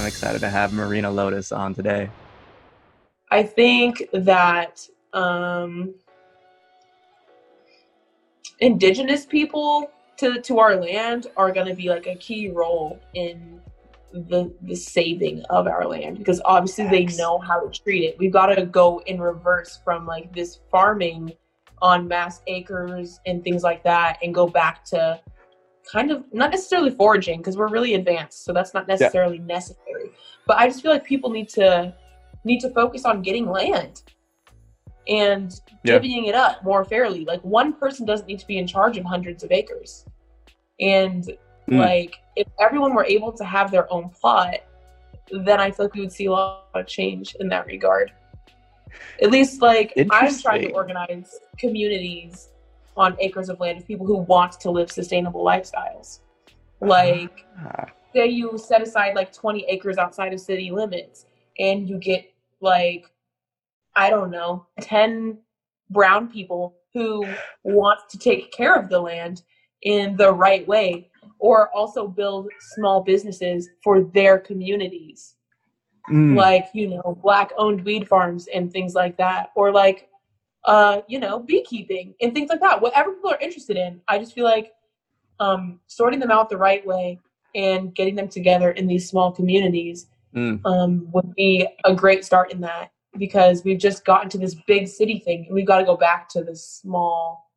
I'm excited to have Marina Lotus on today. I think that um, indigenous people to to our land are going to be like a key role in the the saving of our land because obviously they know how to treat it. We've got to go in reverse from like this farming on mass acres and things like that and go back to kind of not necessarily foraging because we're really advanced so that's not necessarily yeah. necessary but i just feel like people need to need to focus on getting land and yeah. divvying it up more fairly like one person doesn't need to be in charge of hundreds of acres and mm. like if everyone were able to have their own plot then i feel like we would see a lot of change in that regard at least like i'm trying to organize communities on acres of land of people who want to live sustainable lifestyles. Like, uh, say you set aside like 20 acres outside of city limits and you get like, I don't know, 10 brown people who want to take care of the land in the right way or also build small businesses for their communities. Mm. Like, you know, black owned weed farms and things like that. Or like uh, you know, beekeeping and things like that. Whatever people are interested in, I just feel like um, sorting them out the right way and getting them together in these small communities mm. um, would be a great start in that because we've just gotten to this big city thing and we've got to go back to this small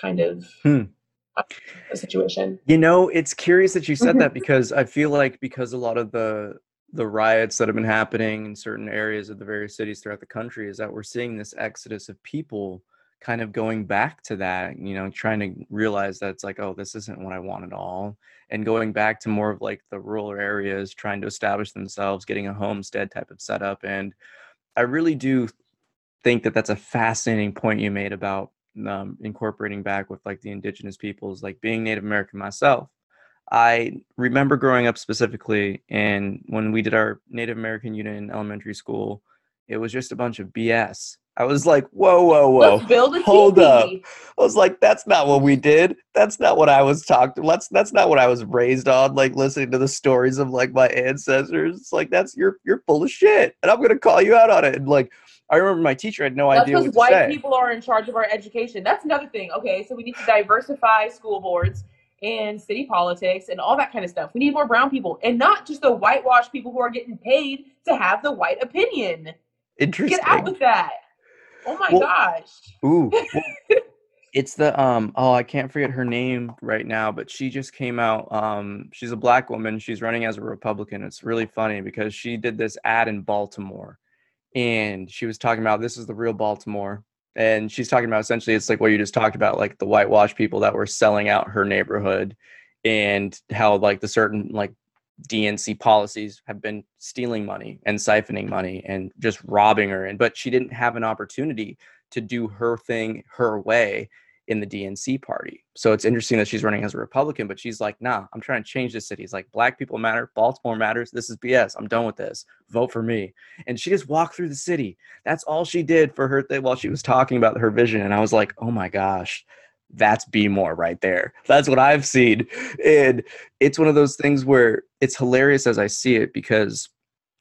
kind of hmm. situation. You know, it's curious that you said that because I feel like because a lot of the the riots that have been happening in certain areas of the various cities throughout the country is that we're seeing this exodus of people kind of going back to that you know trying to realize that it's like oh this isn't what i want at all and going back to more of like the rural areas trying to establish themselves getting a homestead type of setup and i really do think that that's a fascinating point you made about um, incorporating back with like the indigenous peoples like being native american myself I remember growing up specifically, and when we did our Native American unit in elementary school, it was just a bunch of BS. I was like, whoa, whoa, whoa. Let's build a Hold up. I was like, that's not what we did. That's not what I was talked to. Let's that's not what I was raised on, like listening to the stories of like my ancestors. It's like that's you're you're full of shit. And I'm gonna call you out on it. And like I remember my teacher had no that's idea because white people are in charge of our education. That's another thing. Okay, so we need to diversify school boards and city politics and all that kind of stuff. We need more brown people and not just the whitewashed people who are getting paid to have the white opinion. Interesting. Get out with that. Oh my well, gosh. Ooh. Well, it's the um oh I can't forget her name right now, but she just came out. Um she's a black woman. She's running as a Republican. It's really funny because she did this ad in Baltimore and she was talking about this is the real Baltimore and she's talking about essentially it's like what you just talked about like the whitewash people that were selling out her neighborhood and how like the certain like DNC policies have been stealing money and siphoning money and just robbing her. And but she didn't have an opportunity to do her thing her way in the DNC party. So it's interesting that she's running as a Republican, but she's like, nah, I'm trying to change the city. It's like black people matter, Baltimore matters. This is BS. I'm done with this. Vote for me. And she just walked through the city. That's all she did for her thing while she was talking about her vision. And I was like, oh my gosh, that's be more right there. That's what I've seen. And it's one of those things where it's hilarious as I see it because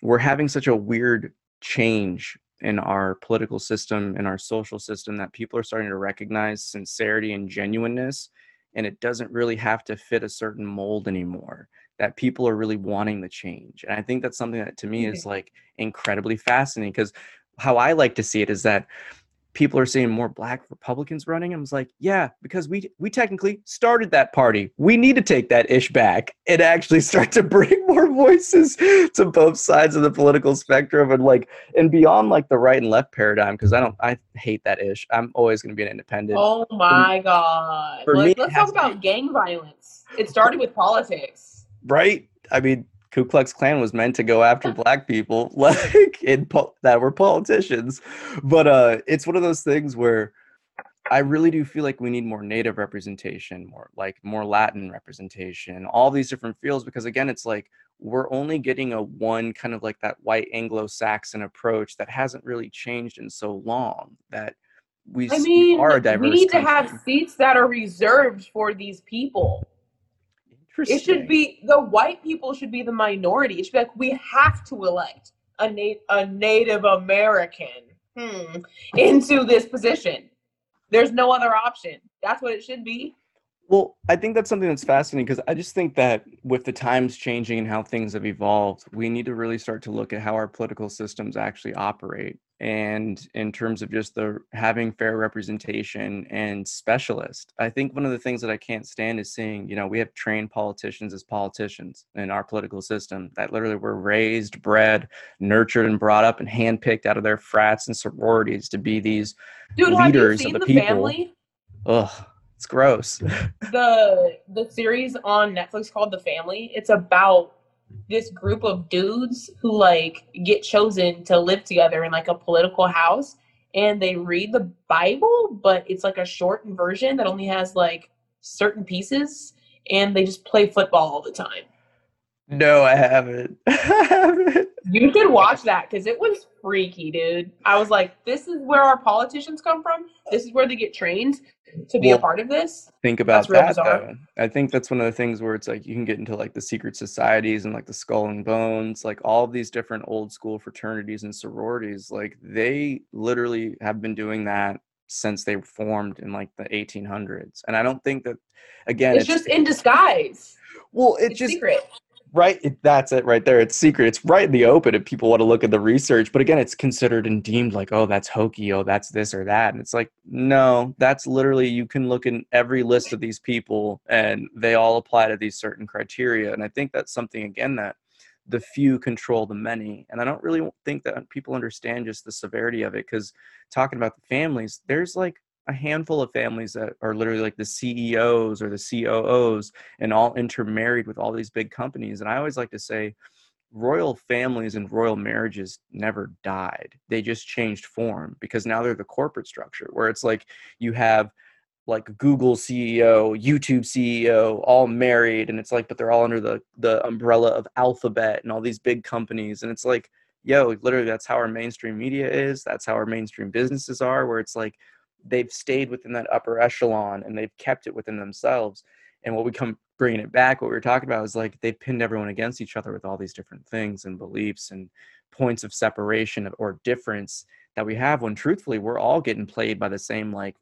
we're having such a weird change in our political system in our social system that people are starting to recognize sincerity and genuineness and it doesn't really have to fit a certain mold anymore that people are really wanting the change and i think that's something that to me is mm-hmm. like incredibly fascinating because how i like to see it is that people are seeing more black Republicans running. And I was like, yeah, because we we technically started that party. We need to take that ish back and actually start to bring voices to both sides of the political spectrum and like and beyond like the right and left paradigm. Because I don't I hate that ish. I'm always gonna be an independent. Oh my god. For me, let's talk about gang violence. It started with politics. Right? I mean, Ku Klux Klan was meant to go after black people, like in po- that were politicians. But uh, it's one of those things where I really do feel like we need more Native representation, more like more Latin representation, all these different fields. Because again, it's like we're only getting a one kind of like that white Anglo-Saxon approach that hasn't really changed in so long. That we, I mean, are a diverse. We need country. to have seats that are reserved for these people It should be the white people should be the minority. It should be like we have to elect a na- a Native American hmm, into this position. There's no other option. That's what it should be. Well, I think that's something that's fascinating because I just think that with the times changing and how things have evolved, we need to really start to look at how our political systems actually operate. And in terms of just the having fair representation and specialist, I think one of the things that I can't stand is seeing, you know, we have trained politicians as politicians in our political system that literally were raised, bred, nurtured, and brought up and handpicked out of their frats and sororities to be these Dude, leaders have you seen of the, the people. family? Ugh, it's gross. the the series on Netflix called The Family. It's about this group of dudes who like get chosen to live together in like a political house and they read the Bible, but it's like a shortened version that only has like certain pieces and they just play football all the time. no, I haven't. I haven't. You should watch that because it was freaky, dude. I was like, this is where our politicians come from. This is where they get trained to be Well, a part of this. think about that though. I think that's one of the things where it's like you can get into like the secret societies and like the skull and bones, like all of these different old school fraternities and sororities. Like they literally have been doing that since they formed in like the 1800s. And I don't think that again, It's, just in disguise. well, it It's just secret. Right that's it right there. It's secret. It's right in the open if people want to look at the research but again it's considered and deemed like oh that's hokey oh that's this or that and it's like no that's literally you can look in every list of these people and they all apply to these certain criteria and i think that's something again that the few control the many and i don't really think that people understand just the severity of it because talking about the families there's like a handful of families that are literally like the ceos or the coos and all intermarried with all these big companies. And I always like to say, royal families and royal marriages never died. They just changed form because now they're the corporate structure where it's like you have like Google CEO, YouTube CEO, all married, and it's like, but they're all under the the umbrella of Alphabet and all these big companies, and it's like, yo, literally, that's how our mainstream media is. That's how our mainstream businesses are, where it's like they've stayed within that upper echelon and they've kept it within themselves. And what we come bringing it back, what we were talking about is like they've pinned everyone against each other with all these different things and beliefs and points of separation or difference that we have. When truthfully, we're all getting played by the same like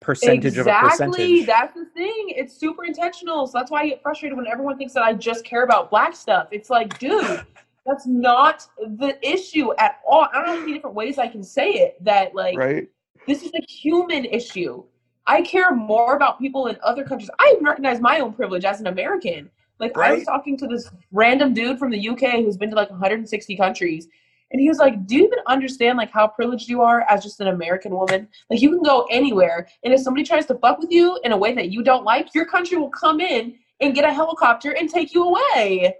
percentage of a exactly. percentage. That's the thing. It's super intentional. So that's why I get frustrated when everyone thinks that I just care about black stuff. It's like, dude, that's not the issue at all. I don't know how many different ways I can say it. That like right? This is a human issue. I care more about people in other countries. I even recognize my own privilege as an American. Like I was talking to this random dude from the UK who's been to like 160 countries, and he was like, "Do you even understand like how privileged you are as just an American woman? Like you can go anywhere, and if somebody tries to fuck with you in a way that you don't like, your country will come in and get a helicopter and take you away,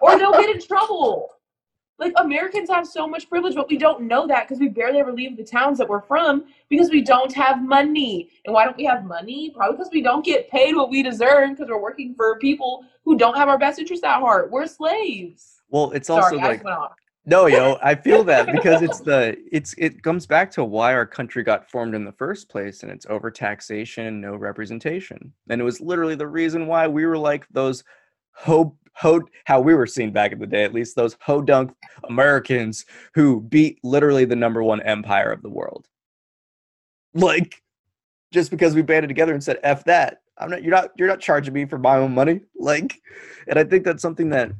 or they'll get in trouble." Like Americans have so much privilege, but we don't know that because we barely ever leave the towns that we're from because we don't have money. And why don't we have money? Probably because we don't get paid what we deserve because we're working for people who don't have our best interest at heart. We're slaves. Well, it's Sorry, also I like just went off. No, yo, I feel that because it's the it's it comes back to why our country got formed in the first place, and it's overtaxation and no representation. And it was literally the reason why we were like those ho ho how we were seen back in the day, at least those ho dunk Americans who beat literally the number one empire of the world. Like, just because we banded together and said "f that," I'm not. You're not. You're not charging me for my own money. Like, and I think that's something that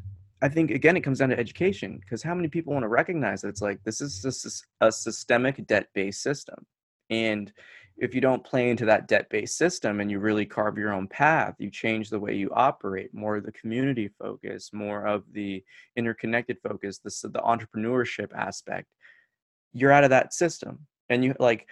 I think again it comes down to education because how many people want to recognize that it's like this is a, a systemic debt-based system, and if you don't play into that debt-based system and you really carve your own path, you change the way you operate, more of the community focus, more of the interconnected focus, the the entrepreneurship aspect. You're out of that system, and you like.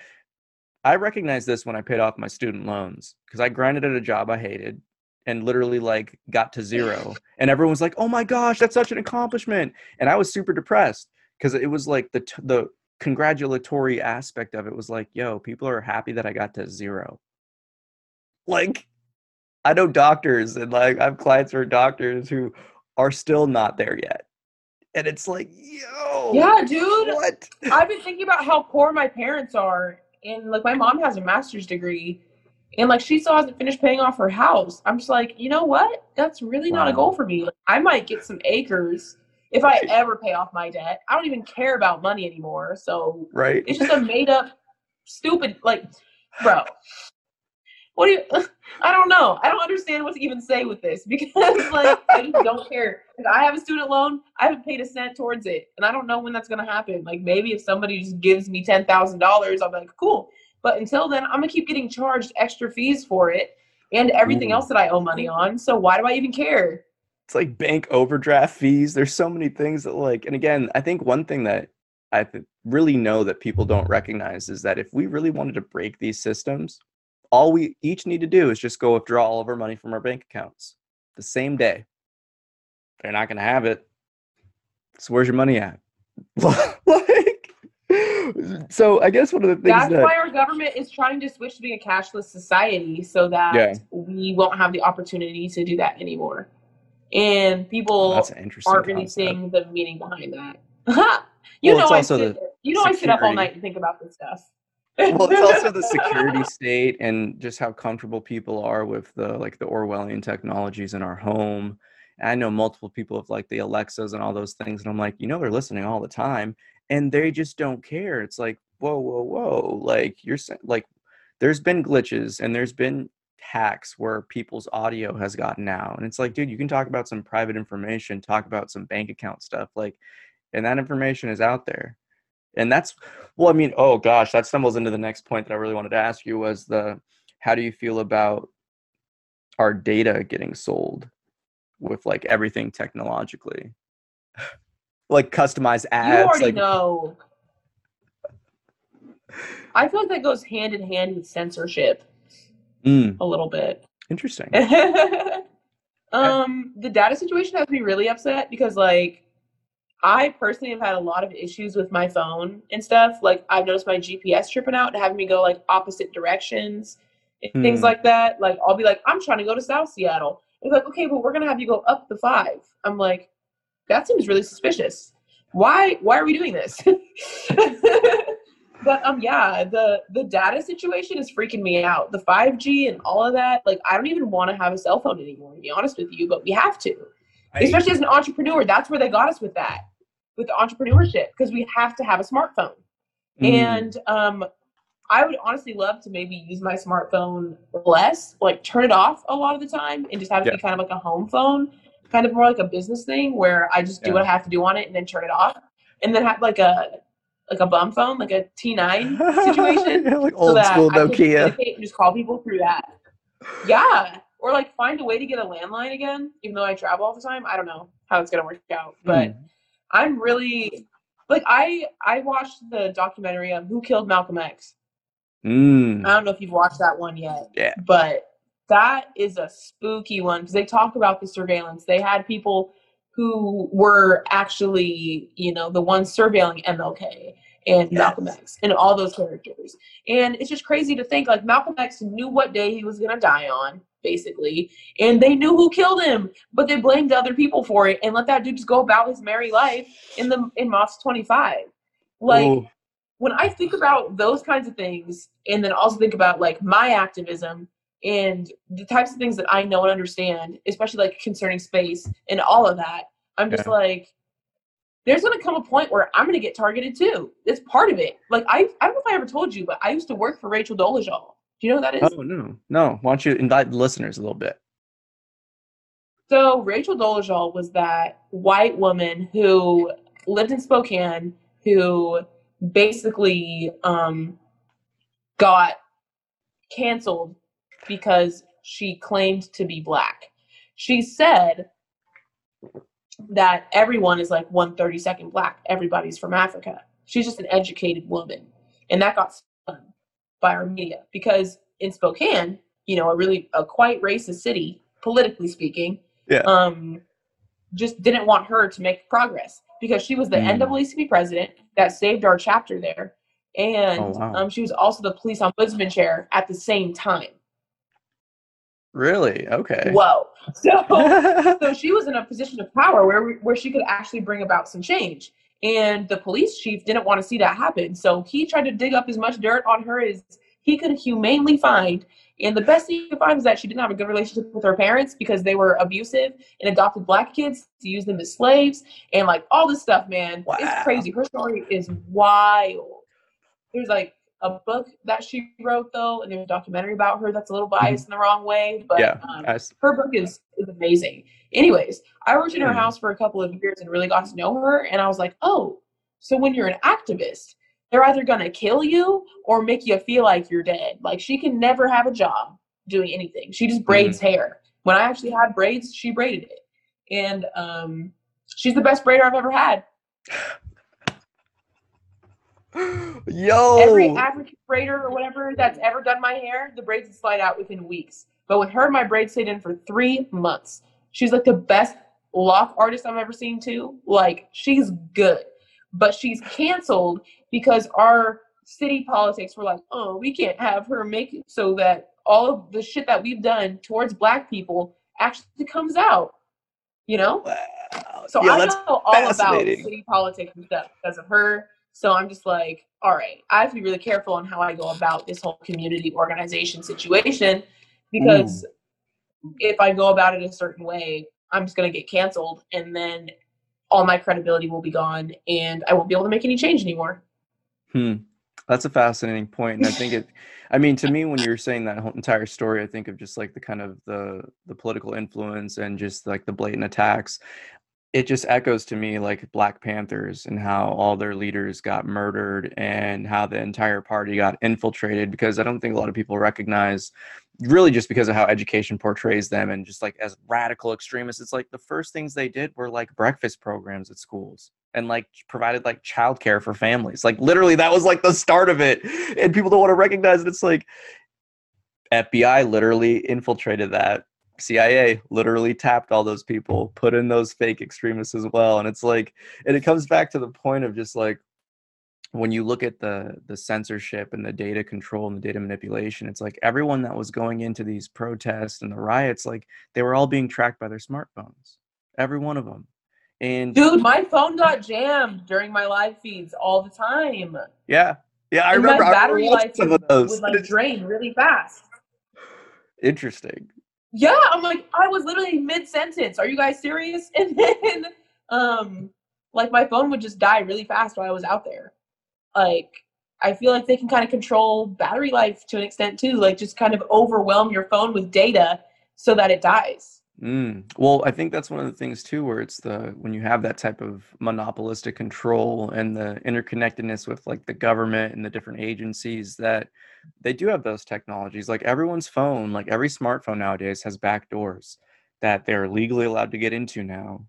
I recognized this when I paid off my student loans because I grinded at a job I hated and literally like got to zero and everyone was like oh my gosh that's such an accomplishment and i was super depressed because it was like the t- the congratulatory aspect of it was like yo people are happy that i got to zero like i know doctors and like i have clients who are doctors who are still not there yet and it's like yo Yeah, dude. what I've been thinking about how poor my parents are, and like my mom has a master's degree, And like she still hasn't finished paying off her house. I'm just like, you know what? That's really not a goal for me. Like, I might get some acres if I ever pay off my debt. I don't even care about money anymore. So Right? it's just a made up, stupid, like, bro. What do you? I don't know. I don't understand what to even say with this because, like, I just don't care. If I have a student loan, I haven't paid a cent towards it, and I don't know when that's gonna happen. Like, maybe if somebody just gives me ten thousand dollars, I'll be like, cool. But until then, I'm gonna keep getting charged extra fees for it and everything Ooh. else that I owe money on. So why do I even care? It's like bank overdraft fees. There's so many things that like, and again, I think one thing that I th- really know that people don't recognize is that if we really wanted to break these systems, all we each need to do is just go withdraw all of our money from our bank accounts the same day. They're not going to have it. So where's your money at? like, so I guess one of the things That's that why our government is trying to switch to being a cashless society so that Yeah. we won't have the opportunity to do that anymore. And people that's an interesting aren't really seeing the meaning behind that. you Well, know, I sit, you know, I sit up all night and think about this stuff. well it's also the security state and just how comfortable people are with the like the orwellian technologies in our home. And i know multiple people with like the alexas and all those things and i'm like you know they're listening all the time and they just don't care. It's like whoa whoa whoa. Like you're like there's been glitches and there's been hacks where people's audio has gotten out and it's like dude you can talk about some private information talk about some bank account stuff like and that information is out there. And that's well i mean oh gosh that stumbles into the next point that i really wanted to ask you was the how do you feel about our data getting sold with like everything technologically? Like customized you ads already like know. I feel like that goes hand in hand with censorship Mm, a little bit. interesting um, the data situation has me really upset because like I personally have had a lot of issues with my phone and stuff. Like I've noticed my GPS tripping out and having me go like opposite directions and things Hmm. like that. Like I'll be like, I'm trying to go to South Seattle. It's like, okay, but we're gonna have you go up the five. I'm like, that seems really suspicious. Why why are we doing this? but um yeah, the the data situation is freaking me out. The 5G and all of that, like I don't even want to have a cell phone anymore, to be honest with you, but we have to especially as an entrepreneur that's where they got us with that with the entrepreneurship because we have to have a smartphone Mm, and um i would honestly love to maybe use my smartphone less like turn it off a lot of the time and just have it Yeah. be kind of like a home phone kind of more like a business thing where i just do Yeah. what i have to do on it and then turn it off and then have like a like a bum phone like a t9 situation Yeah, like old that school nokia and just call people through that. Yeah, or like find a way to get a landline again, even though I travel all the time. I don't know how it's gonna work out, but Mm, I'm really like I I watched the documentary on Who Killed Malcolm X. mm, I don't know if you've watched that one yet. Yeah. But that is a spooky one because they talk about the surveillance. They had people who were actually, you know, the ones surveilling MLK and Malcolm X and all those characters. And it's just crazy to think like Malcolm X knew what day he was gonna die on, basically, and they knew who killed him, but they blamed other people for it and let that dude just go about his merry life in the in Moss 25. Like Ooh, when I think about those kinds of things, and then also think about like my activism and the types of things that I know and understand, especially like concerning space and all of that, I'm just Yeah. like, there's gonna come a point where I'm gonna get targeted too. It's part of it. Like I, I don't know if I ever told you, but I used to work for Rachel Dolezal. Do you know who that is? oh no no why don't you invite the listeners a little bit So Rachel Dolezal was that white woman who lived in Spokane who basically um, got canceled because she claimed to be black. She said that everyone is like one thirty second black. Everybody's from Africa. She's just an educated woman, and that got spun by our media because in Spokane, you know, a really a quite racist city, politically speaking, Yeah. um, just didn't want her to make progress because she was the Mm. NAACP president that saved our chapter there, and Oh, wow. um, she was also the police ombudsman chair at the same time. Really okay Whoa! So so she was in a position of power where where she could actually bring about some change and the police chief didn't want to see that happen so he tried to dig up as much dirt on her as he could humanely find And the best thing you can find is that she didn't have a good relationship with her parents because they were abusive and adopted black kids to use them as slaves and like all this stuff, man. Wow. It's crazy. Her story is wild. There's like a book that she wrote though, and there's a documentary about her that's a little biased in the wrong way, but yeah, um, her book is, is amazing. Anyways, I worked in her Hmm. house for a couple of years and really got to know her, and I was like, oh, so when you're an activist, they're either gonna kill you or make you feel like you're dead. Like she can never have a job doing anything. She just braids hair. When I actually had braids, she braided it, and um, she's the best braider I've ever had. Yo, Every African braider or whatever that's ever done my hair, the braids would slide out within weeks. But with her, my braids stayed in for three months. She's like the best lock artist I've ever seen too. Like she's good, but she's canceled because our city politics were like, oh, we can't have her make it so that all of the shit that we've done towards black people actually comes out. You know? Wow. So yeah, I know all about city politics and stuff because of her. So I'm just like, all right, I have to be really careful on how I go about this whole community organization situation because if I go about it a certain way, I'm just gonna get canceled and then all my credibility will be gone and I won't be able to make any change anymore. Hmm. That's a fascinating point, and I think it. I mean, to me, when you're saying that whole entire story, I think of just like the kind of the the political influence and just like the blatant attacks. It just echoes to me like Black Panthers and how all their leaders got murdered and how the entire party got infiltrated because I don't think a lot of people recognize really just because of how education portrays them and just like as radical extremists it's like the first things they did were like breakfast programs at schools and like provided like childcare for families. Like literally that was like the start of it and people don't want to recognize it. It's like fbi literally infiltrated that cia literally tapped all those people put in those fake extremists as well and it's like and it comes back to the point of just like when you look at the the censorship and the data control and the data manipulation it's like everyone that was going into these protests and the riots like they were all being tracked by their smartphones every one of them and Dude, my phone got jammed during my live feeds all the time. yeah yeah i and remember my battery life would, of those would like drain really fast. interesting Yeah, I'm like, I was literally mid sentence. Are you guys serious? And then, um, like my phone would just die really fast while I was out there. Like, I feel like they can kind of control battery life to an extent too. Like, just kind of overwhelm your phone with data so that it dies. Mm. Well, I think that's one of the things too, where it's the when you have that type of monopolistic control and the interconnectedness with like the government and the different agencies that they do have those technologies. Like everyone's phone, like every smartphone nowadays has back doors that they're legally allowed to get into now.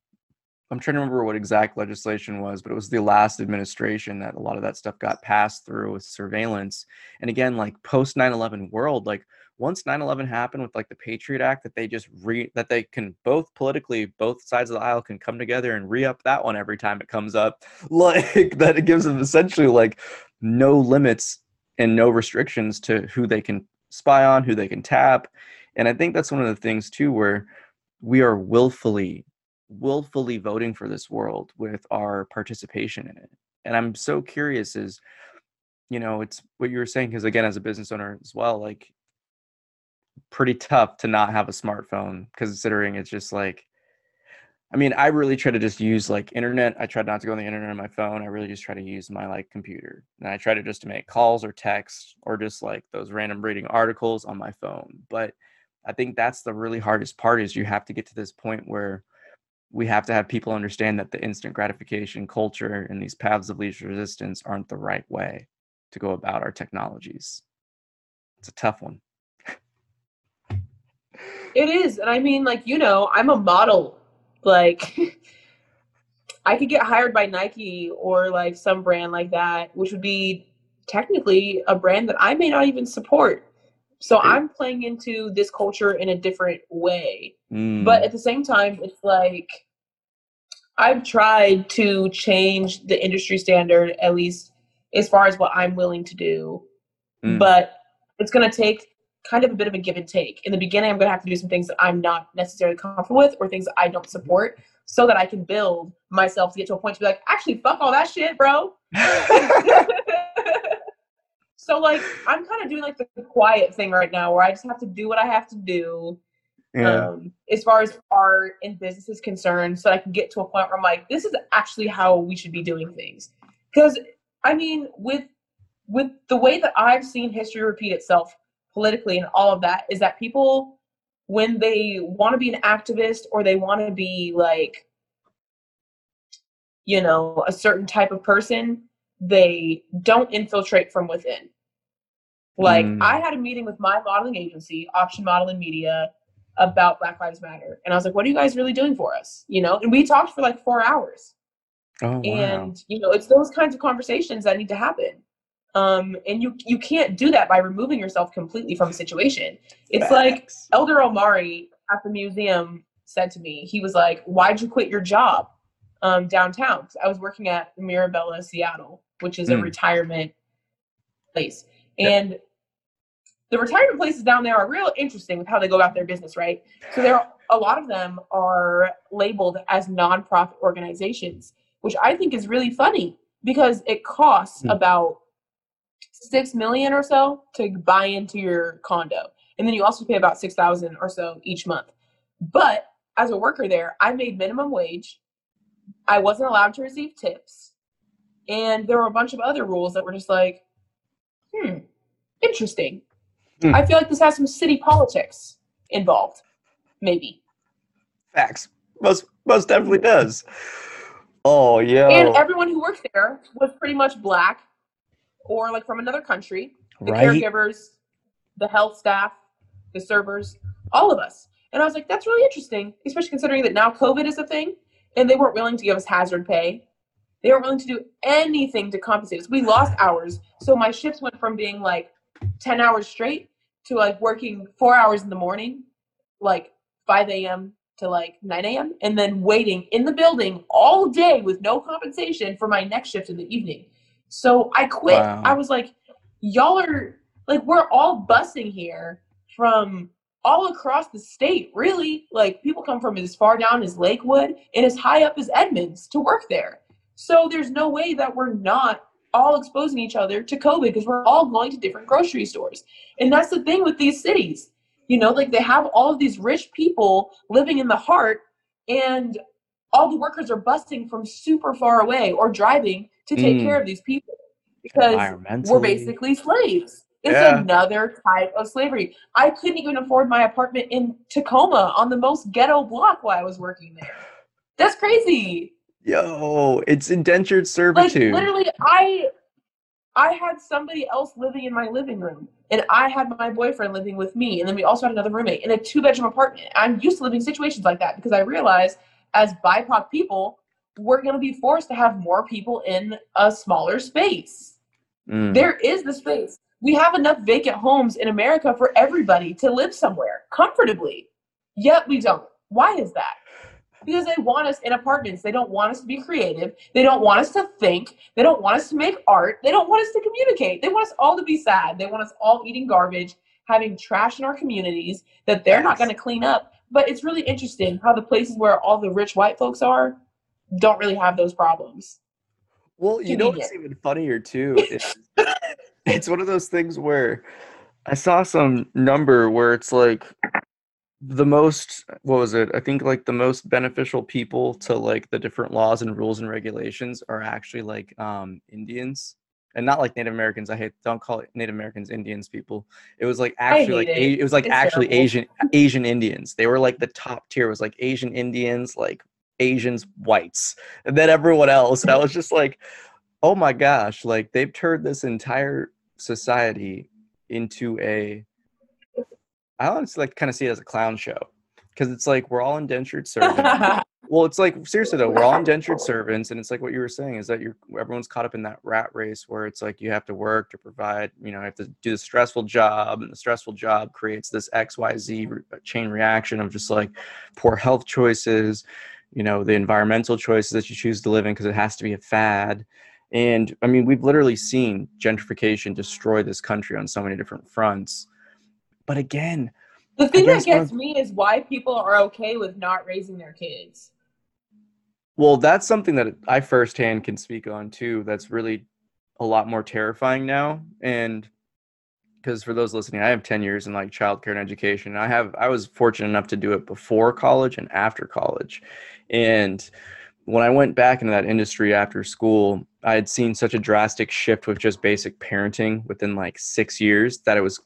I'm trying to remember what exact legislation was, but it was the last administration that a lot of that stuff got passed through with surveillance. And again, like post 9/11 world, like once 9-11 happened with like the patriot act that they just re that they can both politically both sides of the aisle can come together and re-up that one every time it comes up like that it gives them essentially like no limits and no restrictions to who they can spy on who they can tap. And i think that's one of the things too where we are willfully willfully voting for this world with our participation in it. And i'm so curious is you know it's what you were saying because again as a business owner as well like pretty tough to not have a smartphone considering it's just like I mean, I really try to just use like internet. I try not to go on the internet on my phone. I really just try to use my like computer. And I try to just to make calls or texts or just like those random reading articles on my phone. But I think that's the really hardest part is you have to get to this point where we have to have people understand that the instant gratification culture and these paths of least resistance aren't the right way to go about our technologies. It's a tough one. It is. And I mean, like, you know, I'm a model. Like, I could get hired by Nike or like some brand like that, which would be technically a brand that I may not even support. So. I'm playing into this culture in a different way. Mm, But at the same time, it's like I've tried to change the industry standard, at least as far as what I'm willing to do. Mm. But it's going to take kind of a bit of a give and take. In the beginning, I'm going to have to do some things that I'm not necessarily comfortable with or things that I don't support so that I can build myself to get to a point to be like, actually, fuck all that shit, bro. So like I'm kind of doing like the quiet thing right now where I just have to do what I have to do. Yeah. Um, as far as art and business is concerned, so I can get to a point where I'm like, this is actually how we should be doing things. Because I mean, with with the way that I've seen history repeat itself politically and all of that, is that people when they want to be an activist or they want to be like you know a certain type of person they don't infiltrate from within like Mm. i had a meeting with my modeling agency option modeling media about black lives matter and i was like what are you guys really doing for us you know and we talked for like four hours oh wow. and you know it's those kinds of conversations that need to happen um and you you can't do that by removing yourself completely from a situation it's like Elder Omari at the museum said to me, he was like, Why'd you quit your job um, downtown? I was working at Mirabella, Seattle, which is a Mm. retirement place. Yeah. And the retirement places down there are real interesting with how they go about their business, right? So there are, a lot of them are labeled as nonprofit organizations, which I think is really funny because it costs Hmm. about six million or so to buy into your condo and then you also pay about 6000 or so each month but as a worker there i made minimum wage i wasn't allowed to receive tips and there were a bunch of other rules that were just like hmm interesting Hmm. i feel like this has some city politics involved maybe Facts. Most most definitely does. Oh yeah. and everyone who worked there was pretty much black or like from another country the right. caregivers, the health staff, the servers, all of us. And I was like, that's really interesting, especially considering that now COVID is a thing and they weren't willing to give us hazard pay. They weren't willing to do anything to compensate us. We lost hours. So my shifts went from being like 10 hours straight to like working four hours in the morning, like 5 a.m. to like 9 a.m., and then waiting in the building all day with no compensation for my next shift in the evening. So I quit. Wow. I was like, y'all are like we're all busing here from all across the state really like people come from as far down as lakewood and as high up as edmonds to work there so there's no way that we're not all exposing each other to covid because we're all going to different grocery stores and that's the thing with these cities you know like they have all of these rich people living in the heart and all the workers are busting from super far away or driving to take Mm. care of these people because we're basically slaves. It's Yeah. another type of slavery. I couldn't even afford my apartment in Tacoma on the most ghetto block while I was working there. That's crazy. Yo, it's indentured Like servitude. literally I I had somebody else living in my living room and I had my boyfriend living with me and then we also had another roommate in a two bedroom apartment. I'm used to living situations like that because I realize as BIPOC people, we're going to be forced to have more people in a smaller space. Mm. There is the space. We have enough vacant homes in America for everybody to live somewhere comfortably. Yet we don't. Why is that? Because they want us in apartments. They don't want us to be creative. They don't want us to think. They don't want us to make art. They don't want us to communicate. They want us all to be sad. They want us all eating garbage, having trash in our communities that they're not going to clean up. But it's really interesting how the places where all the rich white folks are don't really have those problems. Well, you know what's even funnier too? Is it's one of those things where I saw some number where it's like the most what was it? I think like the most beneficial people to like the different laws and rules and regulations are actually like um Indians. And not like Native Americans. I hate don't call it Native Americans Indians people. It was like actually like it. It was like It's actually terrible. Asian Asian Indians. They were like the top tier. It was like Asian Indians, like Asians, whites, and then everyone else. And I was just like, oh my gosh, like they've turned this entire society into a I honestly like kind of see it as a clown show. Because it's like we're all indentured servants. well, it's like seriously though, we're all indentured servants, and it's like what you were saying is that you're everyone's caught up in that rat race where it's like you have to work to provide, you know, you have to do the stressful job, and the stressful job creates this XYZ re- uh, chain reaction of just like poor health choices, you know, the environmental choices that you choose to live in because it has to be a fad. And I mean, we've literally seen gentrification destroy this country on so many different fronts. But again, The thing that gets of- me is why people are okay with not raising their kids. well, that's something that I firsthand can speak on too. That's really a lot more terrifying now. And because for those listening, I have 10 years in like childcare and education. I have I was fortunate enough to do it before college and after college. And when I went back into that industry after school, I had seen such a drastic shift with just basic parenting within like 6 years that it was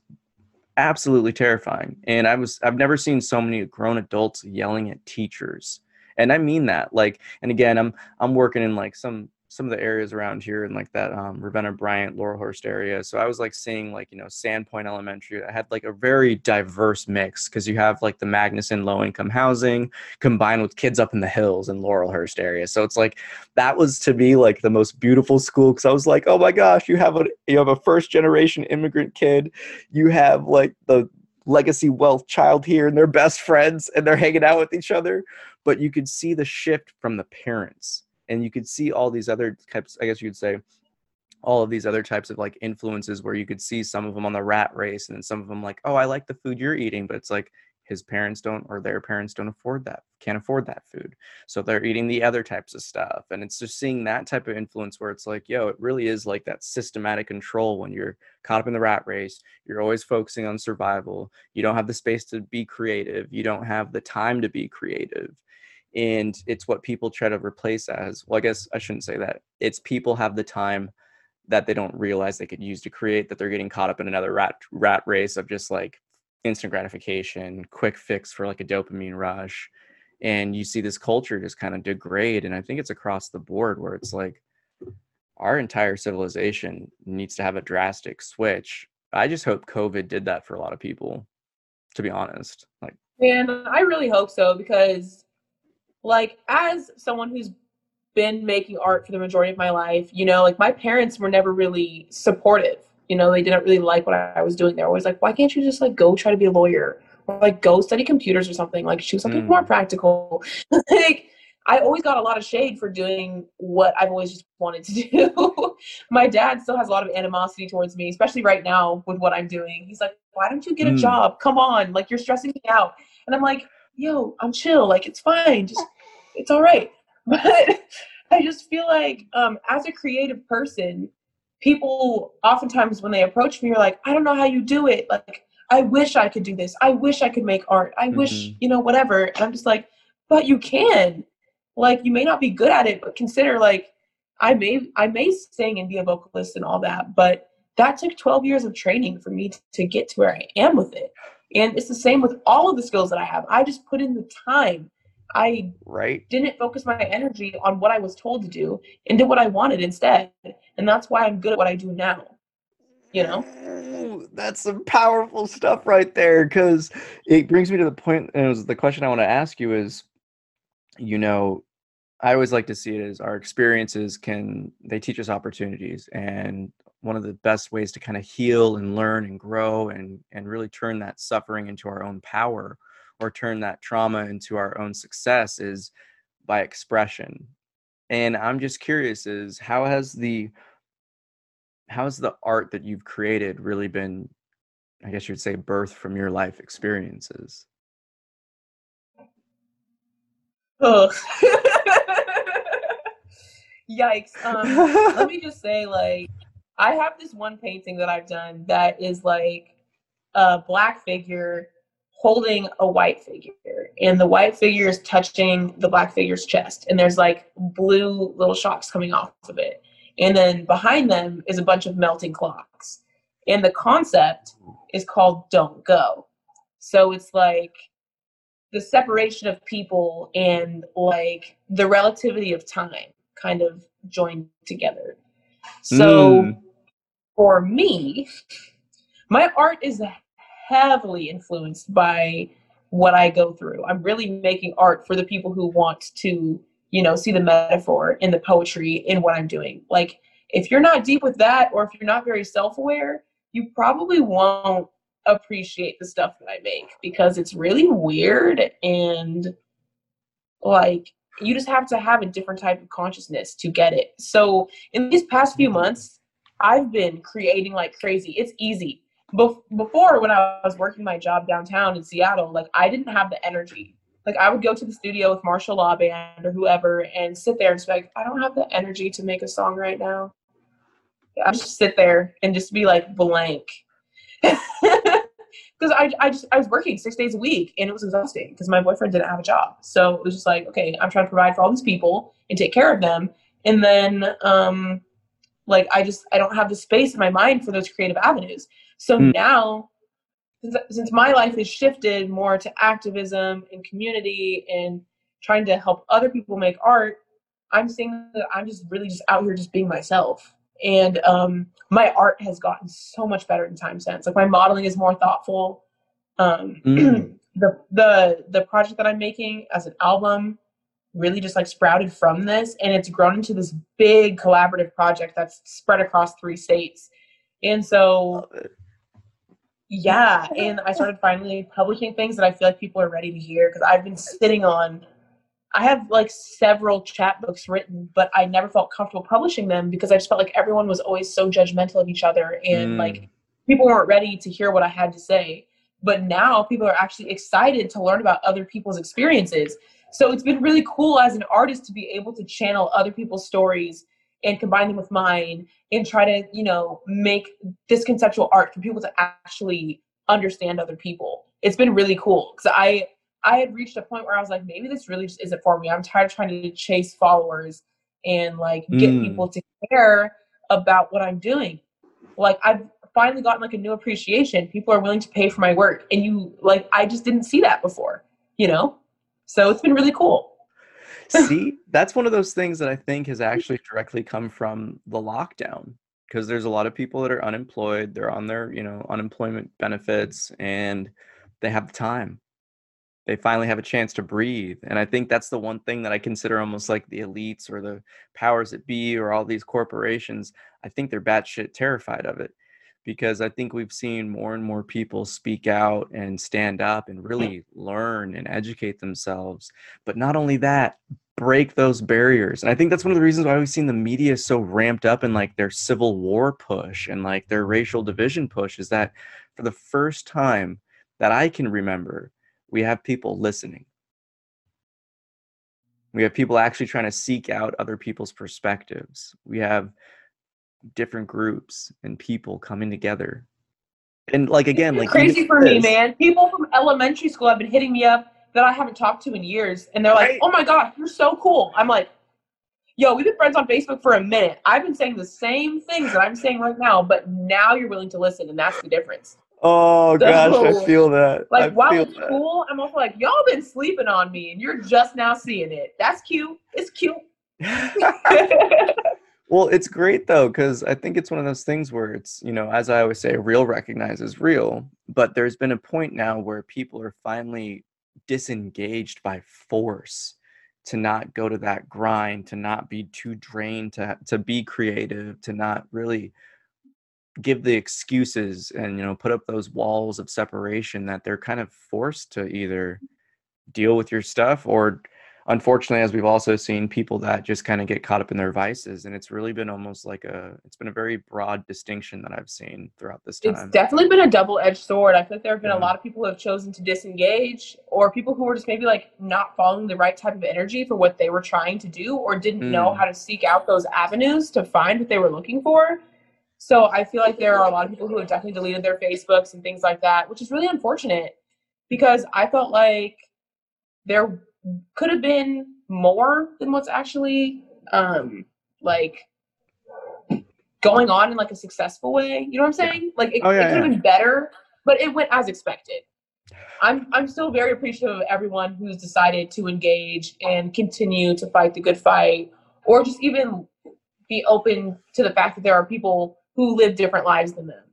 absolutely terrifying. And I was I've never seen so many grown adults yelling at teachers. And I mean that. Like and again, I'm I'm working in like some some of the areas around here in like that um, Ravenna Bryant, Laurelhurst area. So I was like seeing like, you know, Sand Point Elementary. I had like a very diverse mix because you have like the Magnuson low income housing combined with kids up in the hills in Laurelhurst area. So it's like that was to me like the most beautiful school because I was like, oh my gosh, you have a you have a first generation immigrant kid. You have like the legacy wealth child here and they're best friends and they're hanging out with each other. But you could see the shift from the parents and you could see all these other types i guess you could say all of these other types of like influences where you could see some of them on the rat race and then some of them like oh i like the food you're eating but it's like his parents don't or their parents don't afford that can't afford that food. So they're eating the other types of stuff and it's just seeing that type of influence where it's like yo it really is like that systematic control when you're caught up in the rat race you're always focusing on survival you don't have the space to be creative you don't have the time to be creative and it's what people try to replace as well i guess i shouldn't say that it's people have the time that they don't realize they could use to create that they're getting caught up in another rat rat race of just like instant gratification quick fix for like a dopamine rush and you see this culture just kind of degrade and i think it's across the board where it's like our entire civilization needs to have a drastic switch. I just hope covid did that for a lot of people to be honest like and i really hope so because like as someone who's been making art for the majority of my life, you know, like my parents were never really supportive. You know, they didn't really like what I was doing. They're always like, why can't you just like go try to be a lawyer or like go study computers or something? Like choose something mm. more practical. like I always got a lot of shade for doing what I've always just wanted to do. my dad still has a lot of animosity towards me, especially right now with what I'm doing. He's like, why don't you get a mm. job? Come on, like you're stressing me out. And I'm like, yo, I'm chill. Like it's fine. Just it's all right. But I just feel like um, as a creative person, people oftentimes when they approach me are like, I don't know how you do it. Like I wish I could do this. I wish I could make art. I mm-hmm. wish, you know, whatever. And I'm just like, but you can. Like you may not be good at it, but consider like I may I may sing and be a vocalist and all that, but that took 12 years of training for me to get to where I am with it. And it's the same with all of the skills that I have. I just put in the time. I right didn't focus my energy on what I was told to do and did what I wanted instead. And that's why I'm good at what I do now. You know? That's some powerful stuff right there because it brings me to the point and it was the question I want to ask you is you know I always like to see it as our experiences can they teach us opportunities and one of the best ways to kind of heal and learn and grow and and really turn that suffering into our own power or turn that trauma into our own success is by expression. And i'm just curious is how has the how has the art that you've created really been i guess you'd say birth from your life experiences? Oh yikes um, let me just say like I have this one painting that I've done that is like a black figure holding a white figure and the white figure is touching the black figure's chest and there's like blue little shocks coming off of it. And then behind them is a bunch of melting clocks. And the concept is called don't go. So it's like the separation of people and like the relativity of time kind of joined together. So mm for me, my art is heavily influenced by what I go through. I'm really making art for the people who want to, you know, see the metaphor in the poetry in what I'm doing. Like, if you're not deep with that, or if you're not very self aware, you probably won't appreciate the stuff that I make because it's really weird and like you just have to have a different type of consciousness to get it. So, in these past few mm-hmm. months, I've been creating like crazy. It's easy. Bef- before, when I was working my job downtown in Seattle, like I didn't have the energy. Like I would go to the studio with Marshall Law Band or whoever and sit there and be like, I don't have the energy to make a song right now. I just sit there and just be like blank. because I, I just I was working six days a week and it was exhausting because my boyfriend didn't have a job. So it was just like, okay, I'm trying to provide for all these people and take care of them. And then um like I just I don't have the space in my mind for those creative avenues. So mm. now since, since my life has shifted more to activism and community and trying to help other people make art, I'm seeing that I'm just really just out here just being myself and um, my art has gotten so much better in time since. Like my modeling is more thoughtful. Um, mm. the the the project that I'm making as an album really just like sprouted from this, and it's grown into this big collaborative project that's spread across three states. And so, yeah, and I started finally publishing things that I feel like people are ready to hear because I've been sitting on I have like several chapbooks written, but I never felt comfortable publishing them because I just felt like everyone was always so judgmental of each other and mm. like people weren't ready to hear what I had to say. But now people are actually excited to learn about other people's experiences. So it's been really cool as an artist to be able to channel other people's stories and combine them with mine and try to, you know, make this conceptual art for people to actually understand other people. It's been really cool because I I had reached a point where I was like, maybe this really just isn't for me. I'm tired of trying to chase followers and like get mm. people to care about what I'm doing. Like I've finally gotten like a new appreciation. People are willing to pay for my work. And you like I just didn't see that before, you know? So it's been really cool. see, that's one of those things that I think has actually directly come from the lockdown because there's a lot of people that are unemployed, they're on their, you know, unemployment benefits and they have time they finally have a chance to breathe. And I think that's the one thing that I consider almost like the elites or the powers that be or all these corporations. I think they're batshit terrified of it because I think we've seen more and more people speak out and stand up and really learn and educate themselves. But not only that, break those barriers. And I think that's one of the reasons why we've seen the media so ramped up in like their civil war push and like their racial division push is that for the first time that I can remember, we have people listening. We have people actually trying to seek out other people's perspectives. We have different groups and people coming together. And like again, like crazy for this, me, man. People from elementary school have been hitting me up that I haven't talked to in years, and they're like, right? "Oh my god, you're so cool." I'm like, "Yo, we've been friends on Facebook for a minute. I've been saying the same things that I'm saying right now, but now you're willing to listen, and that's the difference." Oh so, gosh, I feel that. Like I while it's that. cool, I'm also like, y'all been sleeping on me and you're just now seeing it. That's cute. It's cute. well, it's great though, because I think it's one of those things where it's, you know, as I always say, real recognizes real. But there's been a point now where people are finally disengaged by force to not go to that grind, to not be too drained, to to be creative, to not really give the excuses and you know put up those walls of separation that they're kind of forced to either deal with your stuff or unfortunately as we've also seen people that just kind of get caught up in their vices and it's really been almost like a it's been a very broad distinction that i've seen throughout this time it's definitely been a double-edged sword i think there have been yeah. a lot of people who have chosen to disengage or people who were just maybe like not following the right type of energy for what they were trying to do or didn't mm. know how to seek out those avenues to find what they were looking for so I feel like there are a lot of people who have definitely deleted their Facebooks and things like that, which is really unfortunate because I felt like there could have been more than what's actually um like going on in like a successful way. You know what I'm saying? Like it, oh, yeah, it could have yeah. been better, but it went as expected. I'm I'm still very appreciative of everyone who's decided to engage and continue to fight the good fight, or just even be open to the fact that there are people who live different lives than them.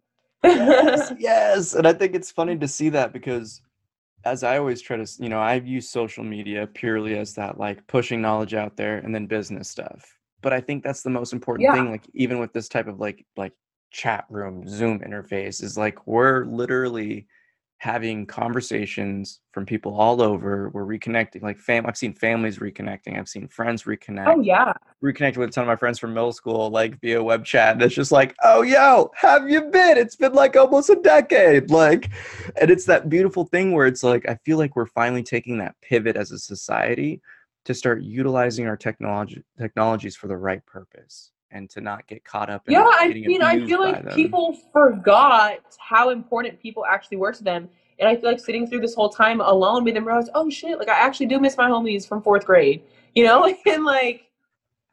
yes, yes, and I think it's funny to see that because as I always try to, you know, I've used social media purely as that like pushing knowledge out there and then business stuff. But I think that's the most important yeah. thing. Like even with this type of like like chat room Zoom interface is like we're literally having conversations from people all over. We're reconnecting, like fam. I've seen families reconnecting. I've seen friends oh, reconnect. Oh yeah, reconnected with a ton of my friends from middle school, like via web chat. And it's just like, oh yo, have you been? It's been like almost a decade. Like, and it's that beautiful thing where it's like I feel like we're finally taking that pivot as a society to start utilizing our technology technologies for the right purpose. And to not get caught up in Yeah, I mean, I feel like them. people forgot how important people actually were to them. And I feel like sitting through this whole time alone made them realize, oh shit, like I actually do miss my homies from fourth grade, you know? and like,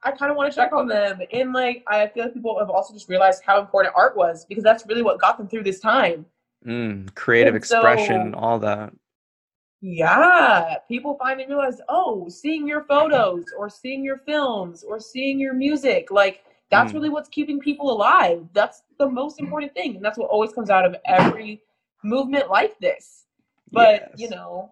I kind of want to check on them. And like, I feel like people have also just realized how important art was because that's really what got them through this time. Mm, creative And so- expression, all that. Yeah, people finally realize, oh, seeing your photos or seeing your films or seeing your music, like that's Mm. really what's keeping people alive. That's the most important thing, and that's what always comes out of every movement like this. But you know,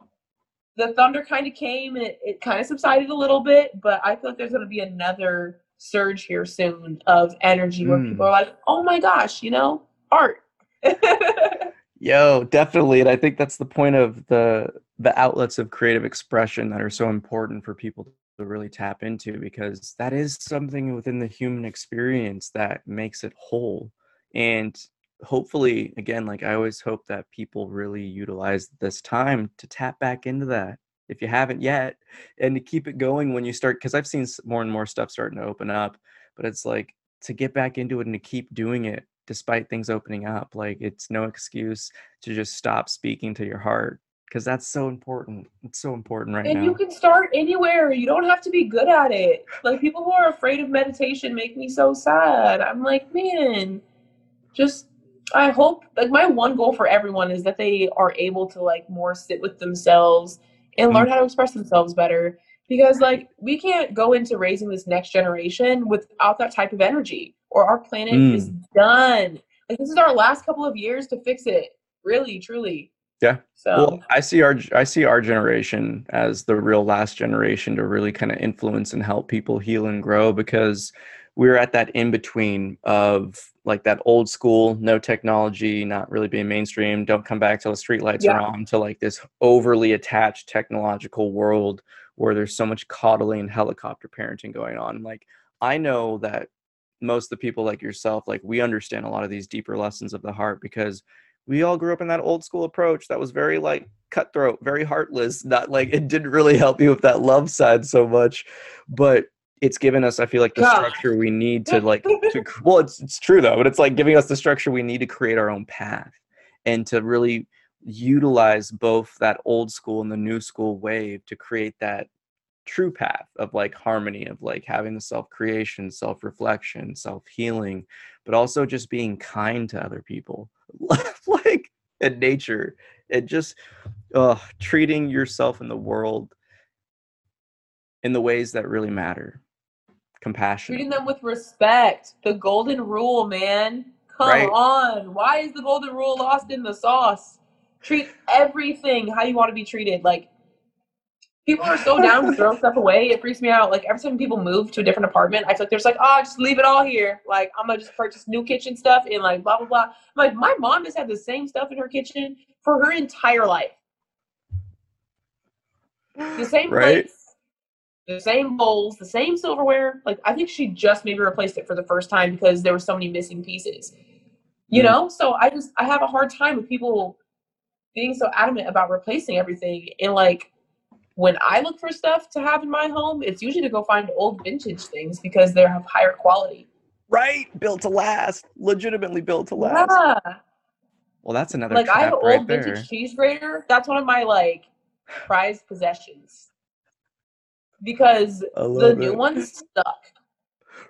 the thunder kind of came and it, it kind of subsided a little bit, but I feel like there's going to be another surge here soon of energy where Mm. people are like, oh my gosh, you know, art. Yo, definitely. And I think that's the point of the the outlets of creative expression that are so important for people to really tap into because that is something within the human experience that makes it whole. And hopefully, again, like I always hope that people really utilize this time to tap back into that if you haven't yet and to keep it going when you start because I've seen more and more stuff starting to open up, but it's like to get back into it and to keep doing it despite things opening up. Like it's no excuse to just stop speaking to your heart because that's so important. It's so important right And now. you can start anywhere. You don't have to be good at it. Like people who are afraid of meditation make me so sad. I'm like, man, just I hope like my one goal for everyone is that they are able to like more sit with themselves and mm. learn how to express themselves better because like we can't go into raising this next generation without that type of energy or our planet hmm. is done. Like this is our last couple of years to fix it. Really, truly. Yeah. So Well, I see our I see our generation as the real last generation to really kind of influence and help people heal and grow because we're at that in between of like that old school, no technology, not really being mainstream, don't come back till the streetlights Yeah. are on, to like this overly attached technological world where there's so much coddling and helicopter parenting going on. Like I know that most of the people like yourself, like we understand a lot of these deeper lessons of the heart because we all grew up in that old school approach that was very like cutthroat, very heartless. Not like it didn't really help you with that love side so much, but it's given us, I feel like, the God. structure we need to like. To, well, it's it's true though, but it's like giving us the structure we need to create our own path and to really utilize both that old school and the new school wave to create that true path of like harmony of like having the self creation self reflection self healing but also just being kind to other people like in nature and just uh, treating yourself in the world in the ways that really matter compassion treating them with respect. The golden rule, man. Come Right. on. Why is the golden rule lost in the sauce? Treat everything how you want to be treated. Like people are so down to throw stuff away. It freaks me out. Like every time people move to a different apartment, I feel like they're just like, oh, just leave it all here. Like I'm gonna just purchase new kitchen stuff and like blah blah blah. I'm like my mom has had the same stuff in her kitchen for her entire life. The same right plates, the same bowls, the same silverware. Like I think she just maybe replaced it for the first time because there were so many missing pieces. You Mm. know, so I just I have a hard time with people being so adamant about replacing everything. And like when I look for stuff to have in my home, it's usually to go find old vintage things because they have higher quality. right built to last legitimately built to last Yeah. well that's another Like I have trap an right old there vintage cheese grater. That's one of my like prized possessions. Because the love new one's stuck.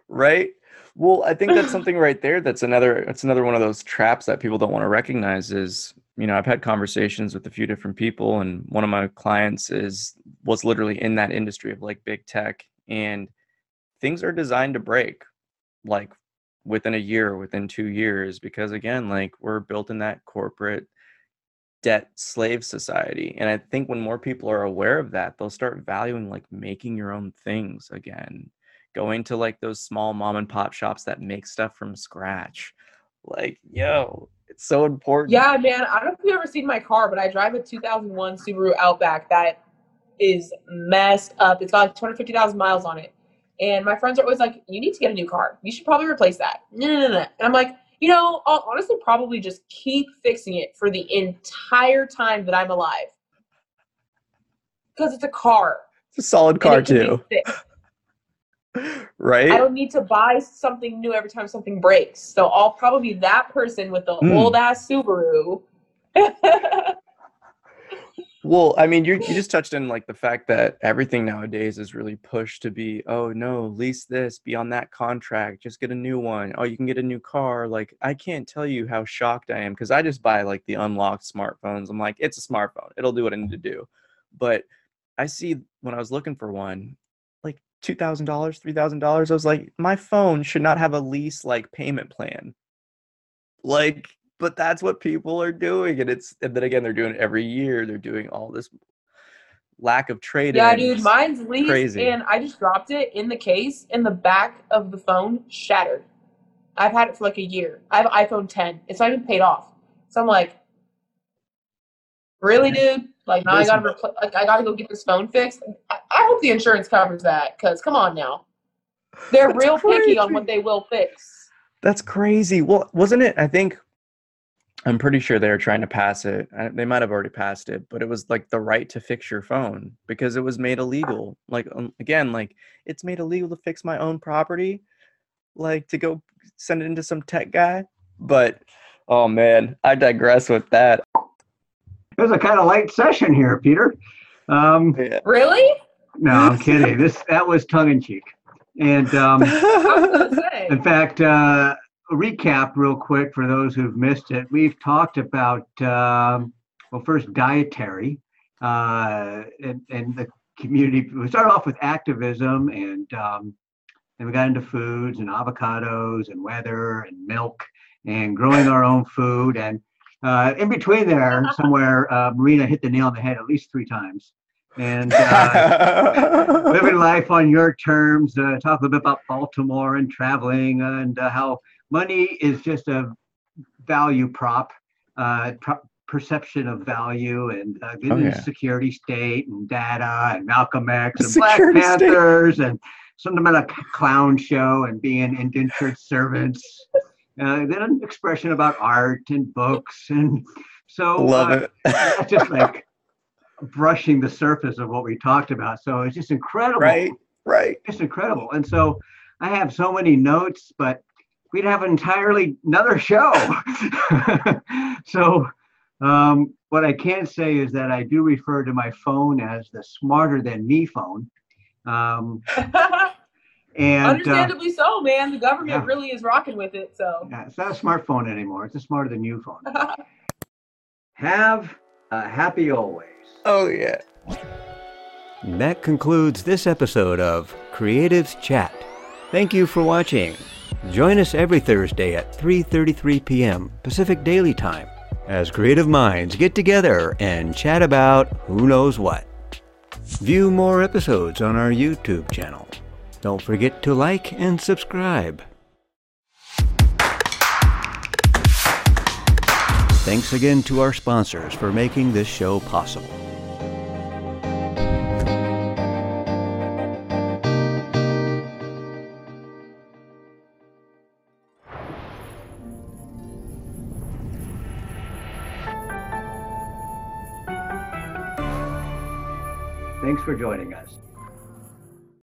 right well i think that's something right there that's another that's another one of those traps that people don't want to recognize is you know i've had conversations with a few different people and one of my clients is was literally in that industry of like big tech and things are designed to break like within a year within two years because again like we're built in that corporate debt slave society and i think when more people are aware of that they'll start valuing like making your own things again going to like those small mom and pop shops that make stuff from scratch. Like yo it's so important Yeah, man. I don't know if you've ever seen my car, but I drive a 2001 Subaru Outback that is messed up. It's got like 250,000 miles on it. And my friends are always like, you need to get a new car. You should probably replace that. No, no, no, no. And I'm like, you know, I'll honestly probably just keep fixing it for the entire time that I'm alive. Because it's a car. it's a solid car it can be too. Right? I don't need to buy something new every time something breaks. So I'll probably be that person with the Mm. old ass Subaru. Well, I mean, you you just touched on like the fact that everything nowadays is really pushed to be, oh no, lease this, be on that contract, just get a new one. Oh, you can get a new car. Like, I can't tell you how shocked I am because I just buy like the unlocked smartphones. I'm like, it's a smartphone, it'll do what I need to do. But I see when I was looking for one, two thousand dollars, three thousand dollars. I was like, my phone should not have a lease like payment plan. Like, but that's what people are doing, and it's and then again they're doing it every year. They're doing all this lack of trade. yeah, dude, mine's leased crazy. and I just dropped it in the case and the back of the phone shattered. I've had it for like a year. I have an iPhone 10. It's not even paid off. So I'm like, really, dude? Like now I gotta repl- like I gotta go get this phone fixed. I, I hope the insurance covers that because come on now, they're That's real picky on what they will fix. That's crazy. Well, wasn't it? I think I'm pretty sure they were trying to pass it. They might have already passed it, but it was like the right to fix your phone because it was made illegal. Like um, again, like it's made illegal to fix my own property, like to go send it into some tech guy. But oh man, I digress with that. It was a kind of light session here, Peter. Um, Yeah. Really? no, I'm kidding. This that was tongue in cheek. And um, I was gonna say. in fact, uh, a recap real quick for those who've missed it. We've talked about um, well, first dietary uh, and, and the community. We started off with activism, and um, then we got into foods and avocados and weather and milk and growing our own food. And uh, in between there, somewhere, uh, Marina hit the nail on the head at least three times. And uh, living life on your terms. Uh, talk a little bit about Baltimore and traveling and uh, how money is just a value prop, uh, pro- perception of value, and uh, Oh, the yeah. security state and data and Malcolm X and Black Security state. Panthers and something about a c- clown show and being indentured servants. Uh, then an expression about art and books and so Love uh, it. just like brushing the surface of what we talked about. So it's just incredible. right, right. Just incredible. And so I have so many notes, but we'd have entirely another show. so um, what I can say is that I do refer to my phone as the smarter than me phone. Um, and uh, Understandably so, man. The government yeah. really is rocking with it. So yeah, it's not a smartphone anymore. It's a smarter than you phone. Have a happy always. Oh yeah. That concludes this episode of Creatives Chat. Thank you for watching. Join us every Thursday at 3:33 p.m. Pacific Daily Time as creative minds get together and chat about who knows what. View more episodes on our YouTube channel. Don't forget to like and subscribe. Thanks again to our sponsors for making this show possible. Thanks for joining us.